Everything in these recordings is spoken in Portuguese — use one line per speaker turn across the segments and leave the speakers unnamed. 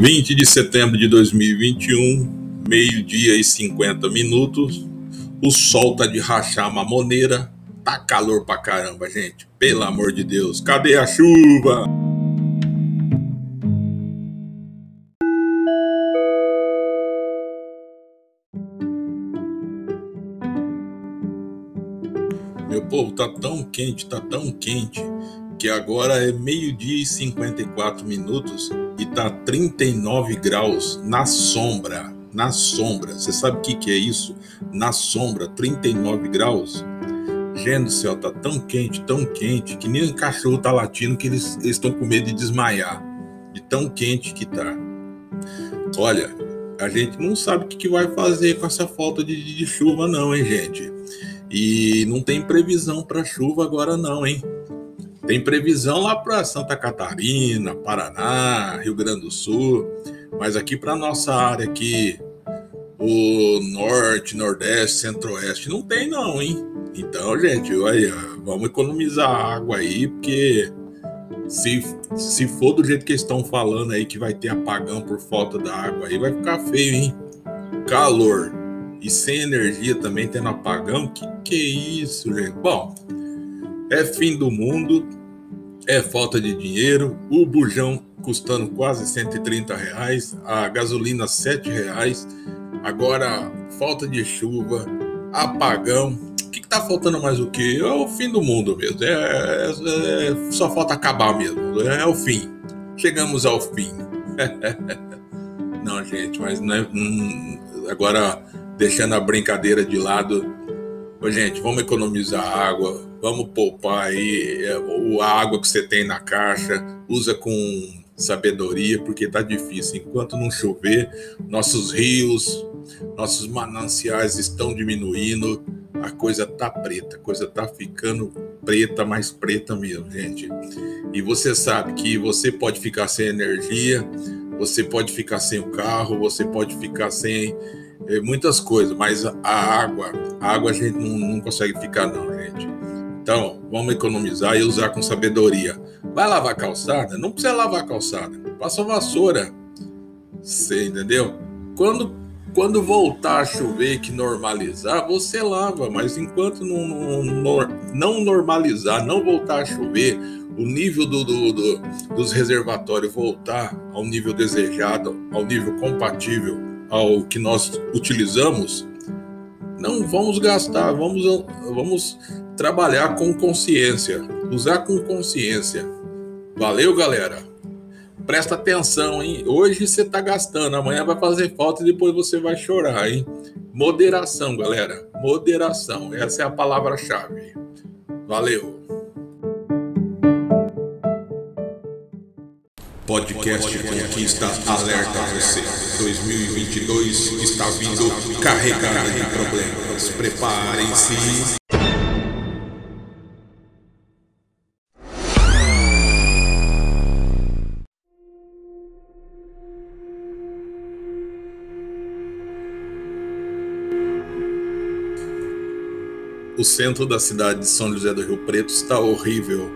20 de setembro de 2021, meio-dia e 50 minutos. O sol tá de rachar mamoneira. Tá calor pra caramba, gente. Pelo amor de Deus, cadê a chuva? Meu povo, tá tão quente, tá tão quente que agora é meio-dia e 54 minutos e tá 39 graus na sombra. Na sombra. Você sabe o que, que é isso? Na sombra, 39 graus. Gente do céu, tá tão quente, tão quente, que nem o cachorro tá latindo que eles estão com medo de desmaiar. De tão quente que tá. Olha, a gente não sabe o que, que vai fazer com essa falta de, de chuva, não, hein, gente? E não tem previsão para chuva agora, não, hein? Tem previsão lá para Santa Catarina, Paraná, Rio Grande do Sul, mas aqui para nossa área aqui, o norte, nordeste, centro-oeste, não tem não, hein? Então, gente, olha, vamos economizar água aí, porque se, se for do jeito que eles estão falando aí que vai ter apagão por falta da água aí, vai ficar feio, hein? Calor e sem energia também tendo apagão, que que é isso, gente? Bom, é fim do mundo, é falta de dinheiro, o bujão custando quase 130 reais, a gasolina 7 reais, agora falta de chuva, apagão. O que, que tá faltando mais o que? É o fim do mundo mesmo. É, é, é, só falta acabar mesmo. É, o fim. Chegamos ao fim. não, gente, mas não é, hum, agora deixando a brincadeira de lado. Gente, vamos economizar água, vamos poupar aí é, a água que você tem na caixa, usa com sabedoria, porque tá difícil. Enquanto não chover, nossos rios, nossos mananciais estão diminuindo, a coisa tá preta, a coisa tá ficando preta, mais preta mesmo, gente. E você sabe que você pode ficar sem energia, você pode ficar sem o carro, você pode ficar sem é, muitas coisas, mas a água, água a gente não, não consegue ficar não, gente. Então, vamos economizar e usar com sabedoria. Vai lavar calçada? Não precisa lavar calçada. Passa vassoura. Você entendeu? Quando, quando voltar a chover que normalizar, você lava. Mas enquanto não, não, não normalizar, não voltar a chover, o nível do, do, do, dos reservatórios voltar ao nível desejado, ao nível compatível ao que nós utilizamos, não vamos gastar, vamos, vamos trabalhar com consciência, usar com consciência. Valeu, galera. Presta atenção, hein? Hoje você tá gastando, amanhã vai fazer falta e depois você vai chorar, hein? Moderação, galera. Moderação. Essa é a palavra-chave. Valeu. Podcast Conquista alerta você. 2022 está vindo carregado de problemas. Preparem-se. O centro da cidade de São José do Rio Preto está horrível.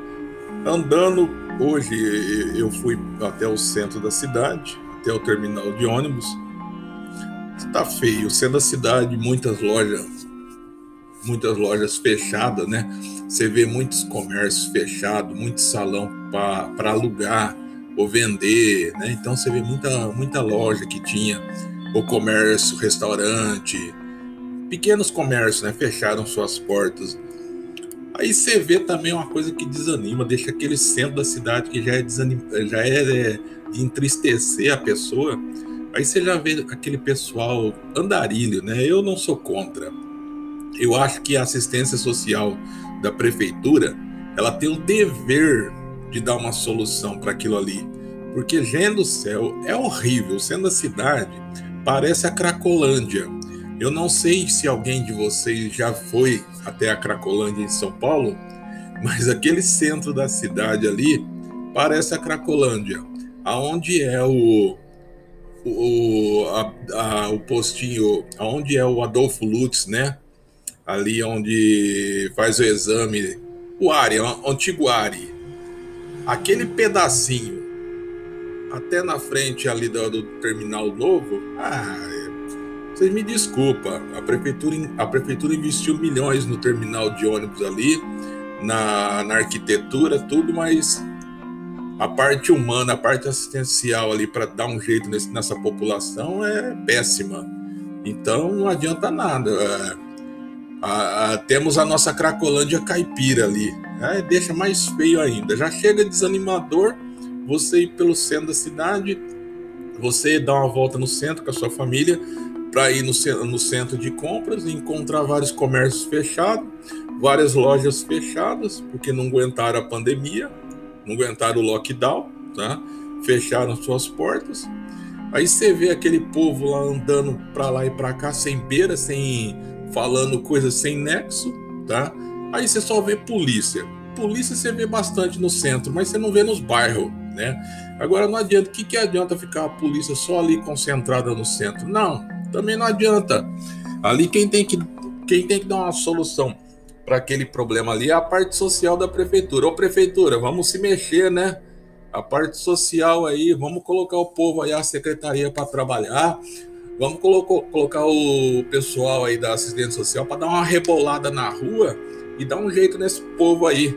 Andando Hoje eu fui até o centro da cidade, até o terminal de ônibus. Está feio, sendo a cidade, muitas lojas, muitas lojas fechadas, né? Você vê muitos comércios fechados, muito salão para alugar ou vender, né? Então você vê muita, muita loja que tinha, o comércio, restaurante, pequenos comércios, né? Fecharam suas portas Aí você vê também uma coisa que desanima, deixa aquele centro da cidade que já é, desanim... já é, é de entristecer a pessoa. Aí você já vê aquele pessoal andarilho, né? Eu não sou contra. Eu acho que a assistência social da prefeitura, ela tem o dever de dar uma solução para aquilo ali. Porque, gente do céu, é horrível. Sendo a cidade, parece a Cracolândia. Eu não sei se alguém de vocês já foi até a Cracolândia em São Paulo, mas aquele centro da cidade ali parece a Cracolândia, aonde é o o, a, a, o postinho, aonde é o Adolfo Lutz, né? Ali onde faz o exame, o Ari, o antigo Ari. Aquele pedacinho até na frente ali do, do terminal novo, ah, me desculpa, a prefeitura, a prefeitura investiu milhões no terminal de ônibus ali, na, na arquitetura, tudo, mas a parte humana, a parte assistencial ali para dar um jeito nesse, nessa população é péssima. Então não adianta nada. É, a, a, temos a nossa Cracolândia caipira ali. É, deixa mais feio ainda. Já chega desanimador você ir pelo centro da cidade, você dar uma volta no centro com a sua família para ir no, no centro de compras e encontrar vários comércios fechados, várias lojas fechadas, porque não aguentaram a pandemia não aguentaram o lockdown, tá? fecharam suas portas. Aí você vê aquele povo lá andando para lá e para cá sem beira, sem falando coisas sem nexo, tá? Aí você só vê polícia. Polícia você vê bastante no centro, mas você não vê nos bairros, né? Agora não adianta, o que, que adianta ficar a polícia só ali concentrada no centro? Não, também não adianta. Ali quem tem que quem tem que dar uma solução para aquele problema ali é a parte social da prefeitura. Ô prefeitura, vamos se mexer, né? A parte social aí, vamos colocar o povo aí, a secretaria para trabalhar. Vamos colo colocar o pessoal aí da assistência social para dar uma rebolada na rua e dar um jeito nesse povo aí.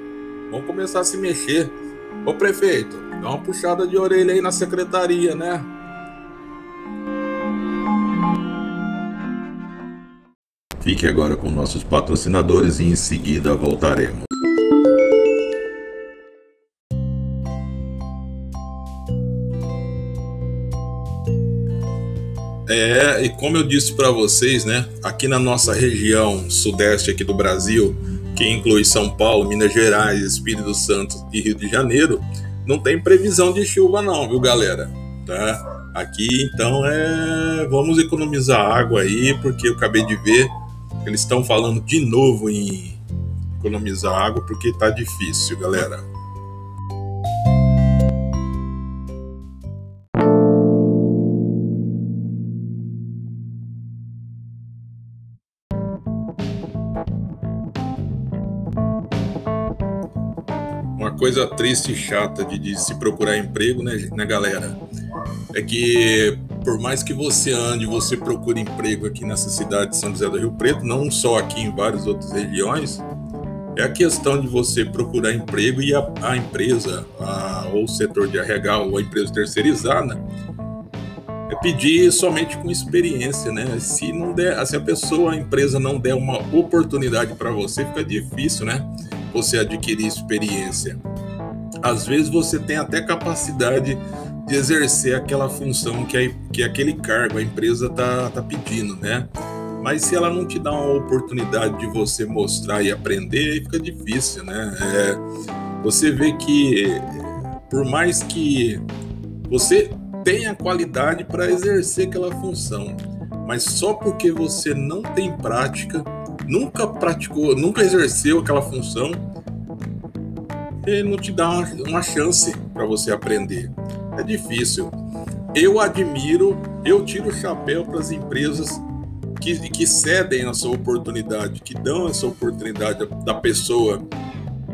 Vamos começar a se mexer. Ô prefeito, dá uma puxada de orelha aí na secretaria, né?
Fique agora com nossos patrocinadores e em seguida voltaremos.
É, e como eu disse para vocês, né, aqui na nossa região sudeste aqui do Brasil, que inclui São Paulo, Minas Gerais, Espírito Santo e Rio de Janeiro, não tem previsão de chuva não, viu, galera? Tá? Aqui então é, vamos economizar água aí, porque eu acabei de ver eles estão falando de novo em economizar água porque tá difícil, galera. Uma coisa triste e chata de, de se procurar emprego, né, né, galera? É que por mais que você ande, você procure emprego aqui nessa cidade de São José do Rio Preto, não só aqui em várias outras regiões, é a questão de você procurar emprego e a, a empresa, a, ou o setor de RH, ou a empresa terceirizada, é pedir somente com experiência, né? Se não der, se a pessoa, a empresa não der uma oportunidade para você, fica difícil, né? Você adquirir experiência. Às vezes você tem até capacidade de exercer aquela função que, é, que aquele cargo, a empresa está tá pedindo, né? Mas se ela não te dá uma oportunidade de você mostrar e aprender, fica difícil, né? É, você vê que, por mais que você tenha qualidade para exercer aquela função, mas só porque você não tem prática, nunca praticou, nunca exerceu aquela função, ele não te dá uma, uma chance para você aprender é difícil. Eu admiro, eu tiro o chapéu para as empresas que, que cedem essa oportunidade, que dão essa oportunidade da pessoa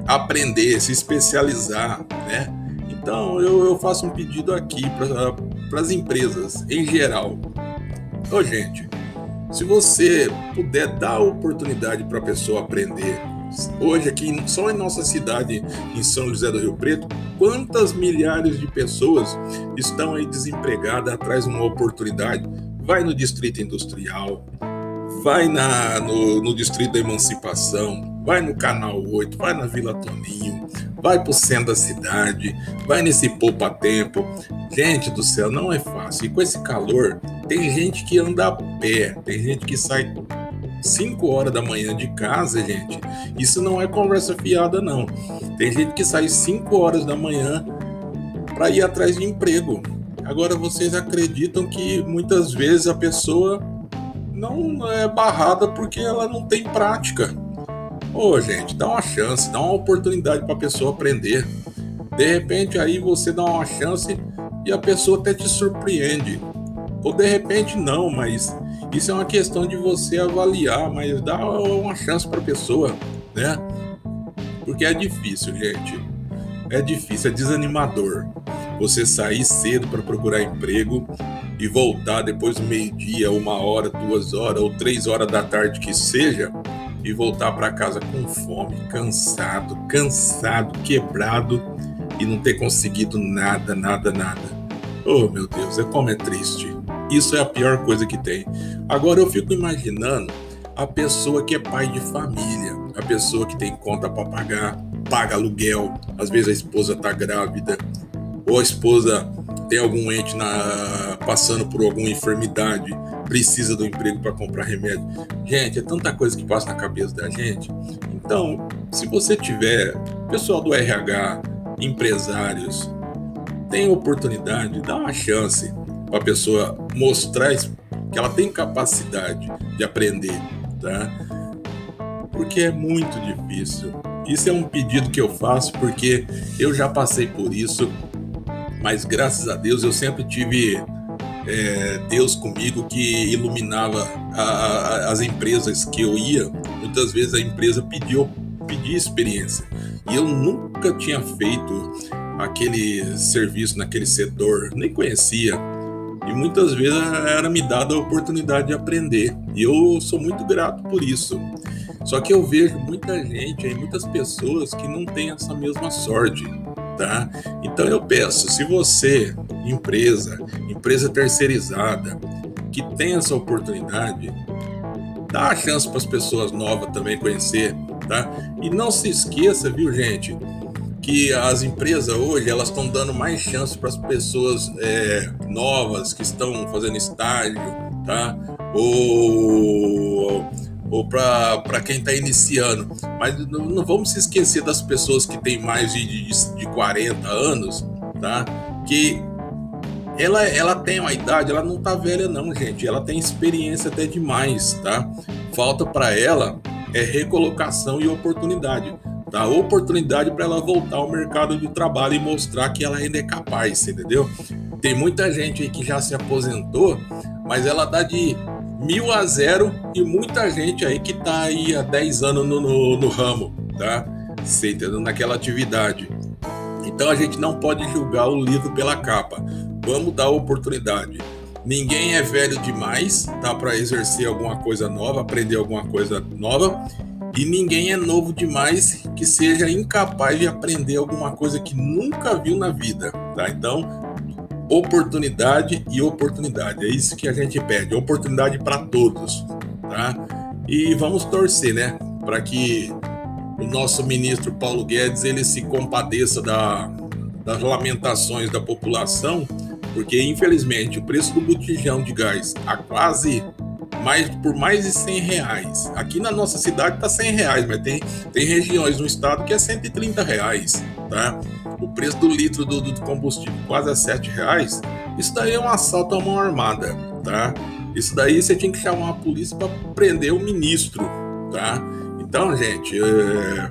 aprender, se especializar, né? Então eu, eu faço um pedido aqui para as empresas em geral. Ô gente, se você puder dar oportunidade para a pessoa aprender, hoje aqui só em nossa cidade, em São José do Rio Preto, quantas milhares de pessoas estão aí desempregadas atrás de uma oportunidade? Vai no distrito industrial, vai na, no, no distrito da emancipação, vai no canal 8, vai na Vila Toninho, vai pro centro da cidade, vai nesse poupa tempo. Gente do céu, não é fácil. E com esse calor, tem gente que anda a pé, tem gente que sai 5 horas da manhã de casa, gente, isso não é conversa fiada, não. Tem gente que sai 5 horas da manhã para ir atrás de emprego. Agora, vocês acreditam que muitas vezes a pessoa não é barrada porque ela não tem prática. Ô, gente, dá uma chance, dá uma oportunidade para a pessoa aprender. De repente, aí você dá uma chance e a pessoa até te surpreende. Ou de repente, não, mas isso é uma questão de você avaliar, mas dá uma chance para a pessoa, né? Porque é difícil, gente. É difícil, é desanimador. você sair cedo para procurar emprego e voltar depois do meio-dia, uma hora, duas horas ou três horas da tarde que seja, e voltar para casa com fome, cansado, cansado, quebrado e não ter conseguido nada, nada, nada. Oh meu Deus, é como é triste. Isso é a pior coisa que tem. Agora eu fico imaginando a pessoa que é pai de família, a pessoa que tem conta para pagar, paga aluguel, às vezes a esposa está grávida, ou a esposa tem algum ente na, passando por alguma enfermidade, precisa do emprego para comprar remédio. Gente, é tanta coisa que passa na cabeça da gente. Então, se você tiver pessoal do RH, empresários, tem oportunidade, dá uma chance para a pessoa mostrar que ela tem capacidade de aprender, tá? Porque é muito difícil. Isso é um pedido que eu faço porque eu já passei por isso, mas graças a Deus eu sempre tive é, Deus comigo que iluminava a, a, as empresas que eu ia. Muitas vezes a empresa pediu pedia experiência e eu nunca tinha feito aquele serviço naquele setor, nem conhecia. E muitas vezes era me dada a oportunidade de aprender. E eu sou muito grato por isso. Só que eu vejo muita gente muitas pessoas que não têm essa mesma sorte, tá? Então eu peço, se você, empresa, empresa terceirizada, que tem essa oportunidade, dá a chance para as pessoas novas também conhecer, tá? E não se esqueça, viu, gente, que as empresas hoje elas estão dando mais chance para as pessoas é, novas que estão fazendo estágio, tá? Ou, ou para quem está iniciando. Mas não, não, vamos se esquecer das pessoas que têm mais de, de, de 40 anos, tá? Que ela, ela tem uma idade, ela não tá velha não, gente. Ela tem experiência até demais, tá? Falta para ela é recolocação e oportunidade dar oportunidade para ela voltar ao mercado de trabalho e mostrar que ela ainda é capaz, entendeu? Tem muita gente aí que já se aposentou, mas ela dá de mil a zero e muita gente aí que está aí há 10 anos no, no, no ramo, tá? Você entendeu? Naquela atividade. Então a gente não pode julgar o livro pela capa. Vamos dar oportunidade. Ninguém é velho demais, tá? Para exercer alguma coisa nova, aprender alguma coisa nova e ninguém é novo demais que seja incapaz de aprender alguma coisa que nunca viu na vida, tá? Então, oportunidade e oportunidade, é isso que a gente pede, oportunidade para todos, tá? E vamos torcer, né, para que o nosso ministro Paulo Guedes ele se compadeça da, das lamentações da população, porque infelizmente o preço do botijão de gás a quase mais, por mais de 100 reais. Aqui na nossa cidade tá 100 reais, mas tem, tem regiões no estado que é 130 reais, tá? O preço do litro do, do combustível quase a 7 reais. Isso daí é um assalto à mão armada, tá? Isso daí você tinha que chamar a polícia para prender o ministro, tá? Então, gente, é...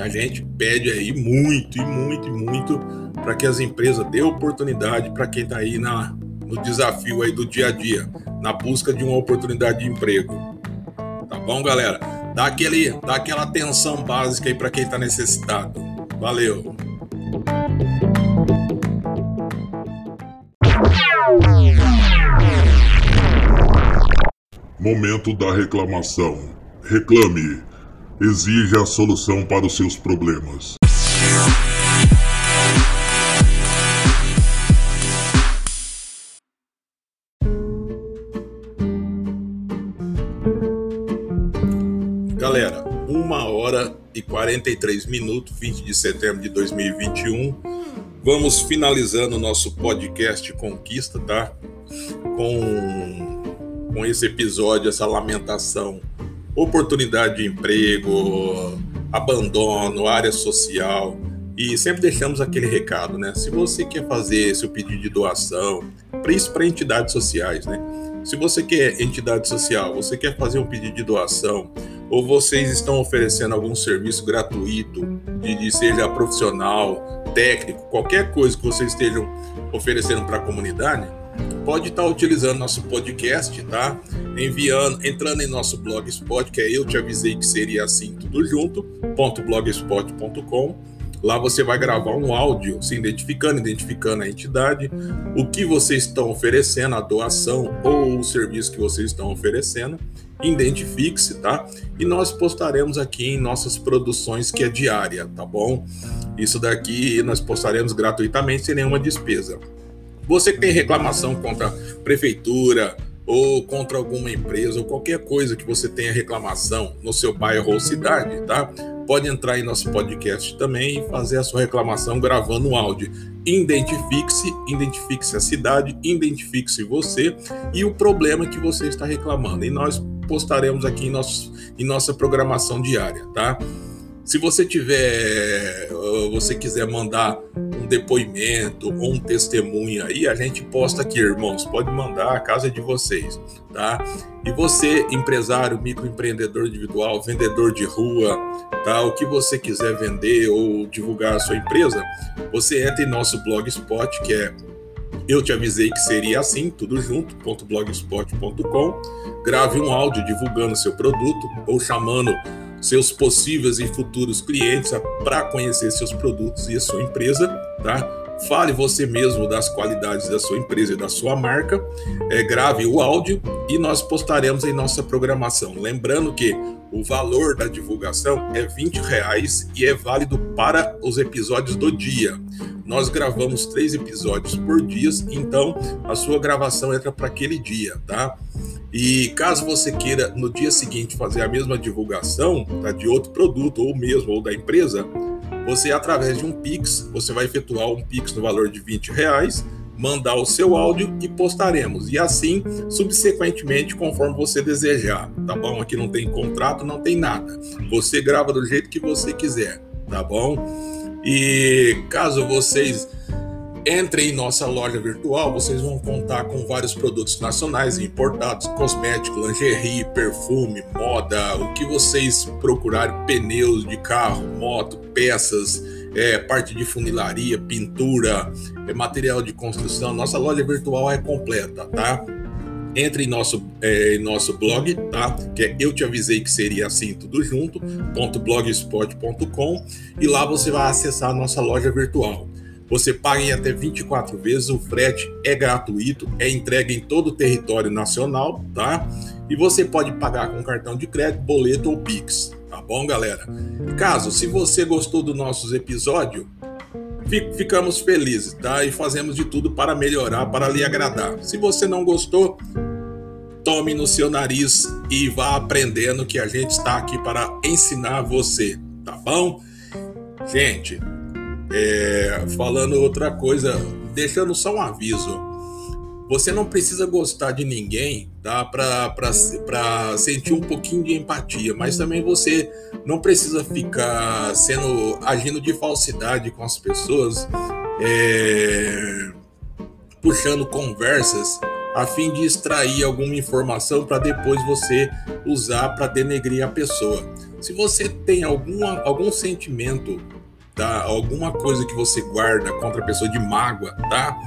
a gente pede aí muito e muito e muito para que as empresas dêem oportunidade para quem está aí na, no desafio aí do dia a dia, na busca de uma oportunidade de emprego. Tá bom, galera? Dá, aquele, dá aquela atenção básica aí para quem está necessitado. Valeu!
Momento da reclamação. Reclame. Exija a solução para os seus problemas.
43 minutos, 20 de setembro de 2021. Vamos finalizando o nosso podcast Conquista, tá? Com, com esse episódio, essa lamentação. Oportunidade de emprego, abandono, área social. E sempre deixamos aquele recado, né? Se você quer fazer seu pedido de doação, isso para entidades sociais, né? Se você quer entidade social, você quer fazer um pedido de doação, ou vocês estão oferecendo algum serviço gratuito, de, de seja profissional, técnico, qualquer coisa que vocês estejam oferecendo para a comunidade, pode estar tá utilizando nosso podcast, tá? Enviando, entrando em nosso blogspot, que é eu te avisei que seria assim tudo junto, .blogspot.com Lá você vai gravar um áudio se identificando, identificando a entidade, o que vocês estão oferecendo, a doação ou o serviço que vocês estão oferecendo. Identifique-se, tá? E nós postaremos aqui em nossas produções, que é diária, tá bom? Isso daqui nós postaremos gratuitamente, sem nenhuma despesa. Você que tem reclamação contra a prefeitura, ou contra alguma empresa ou qualquer coisa que você tenha reclamação no seu bairro ou cidade, tá? Pode entrar em nosso podcast também e fazer a sua reclamação gravando um áudio. Identifique-se, identifique-se a cidade, identifique-se você e o problema que você está reclamando. E nós postaremos aqui em, nosso, em nossa programação diária, tá? Se você tiver, você quiser mandar um depoimento ou um testemunho aí, a gente posta aqui, irmãos. Pode mandar, a casa é de vocês, tá? E você, empresário, microempreendedor individual, vendedor de rua, tá? O que você quiser vender ou divulgar a sua empresa, você entra em nosso blogspot, que é eu te avisei que seria assim, tudo junto, .blogspot.com. Grave um áudio divulgando seu produto ou chamando seus possíveis e futuros clientes para conhecer seus produtos e a sua empresa, tá? Fale você mesmo das qualidades da sua empresa e da sua marca, é, grave o áudio e nós postaremos em nossa programação. Lembrando que o valor da divulgação é 20 reais e é válido para os episódios do dia. Nós gravamos três episódios por dia, então a sua gravação entra para aquele dia, tá? E caso você queira no dia seguinte fazer a mesma divulgação tá, de outro produto ou mesmo ou da empresa, você através de um Pix, você vai efetuar um Pix no valor de 20 reais, mandar o seu áudio e postaremos. E assim, subsequentemente, conforme você desejar, tá bom? Aqui não tem contrato, não tem nada. Você grava do jeito que você quiser, tá bom? E caso vocês Entrem em nossa loja virtual, vocês vão contar com vários produtos nacionais e importados, cosmético, lingerie, perfume, moda, o que vocês procurarem, pneus de carro, moto, peças, é, parte de funilaria, pintura, é, material de construção. Nossa loja virtual é completa, tá? entre em nosso, é, em nosso blog, tá? Que é Eu Te Avisei Que Seria Assim Tudo Junto, .blogspot.com e lá você vai acessar a nossa loja virtual. Você paga em até 24 vezes, o frete é gratuito, é entregue em todo o território nacional, tá? E você pode pagar com cartão de crédito, boleto ou Pix, tá bom, galera? Caso, se você gostou do nossos episódio, ficamos felizes, tá? E fazemos de tudo para melhorar, para lhe agradar. Se você não gostou, tome no seu nariz e vá aprendendo que a gente está aqui para ensinar você, tá bom? Gente, é, falando outra coisa, deixando só um aviso. Você não precisa gostar de ninguém tá? para sentir um pouquinho de empatia, mas também você não precisa ficar sendo agindo de falsidade com as pessoas, é, puxando conversas a fim de extrair alguma informação para depois você usar para denegrir a pessoa. Se você tem alguma, algum sentimento tá? Alguma coisa que você guarda contra a pessoa de mágoa, tá?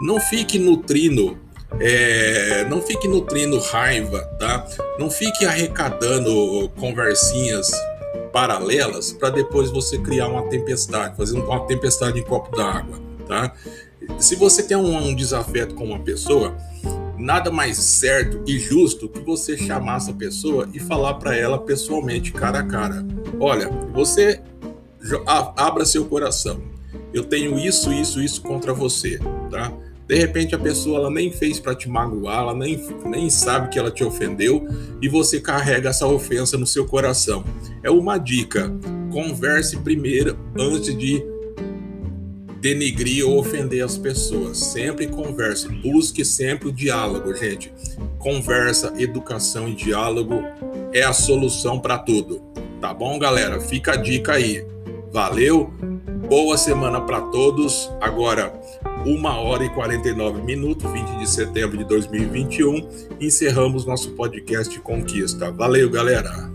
Não fique nutrindo, é, não fique nutrindo raiva, tá? Não fique arrecadando conversinhas paralelas para depois você criar uma tempestade, fazer uma tempestade em copo d'água, tá? Se você tem um, um desafeto com uma pessoa, nada mais certo e justo que você chamar essa pessoa e falar para ela pessoalmente, cara a cara. Olha, você abra seu coração. Eu tenho isso, isso, isso contra você, tá? De repente a pessoa ela nem fez para te magoar, ela nem, nem sabe que ela te ofendeu e você carrega essa ofensa no seu coração. É uma dica: converse primeiro antes de denigrir ou ofender as pessoas. Sempre converse, busque sempre o diálogo, gente. Conversa, educação e diálogo é a solução para tudo. Tá bom, galera? Fica a dica aí. Valeu, boa semana para todos. Agora, uma hora e 49 minutos, 20 de setembro de 2021, encerramos nosso podcast Conquista. Valeu, galera!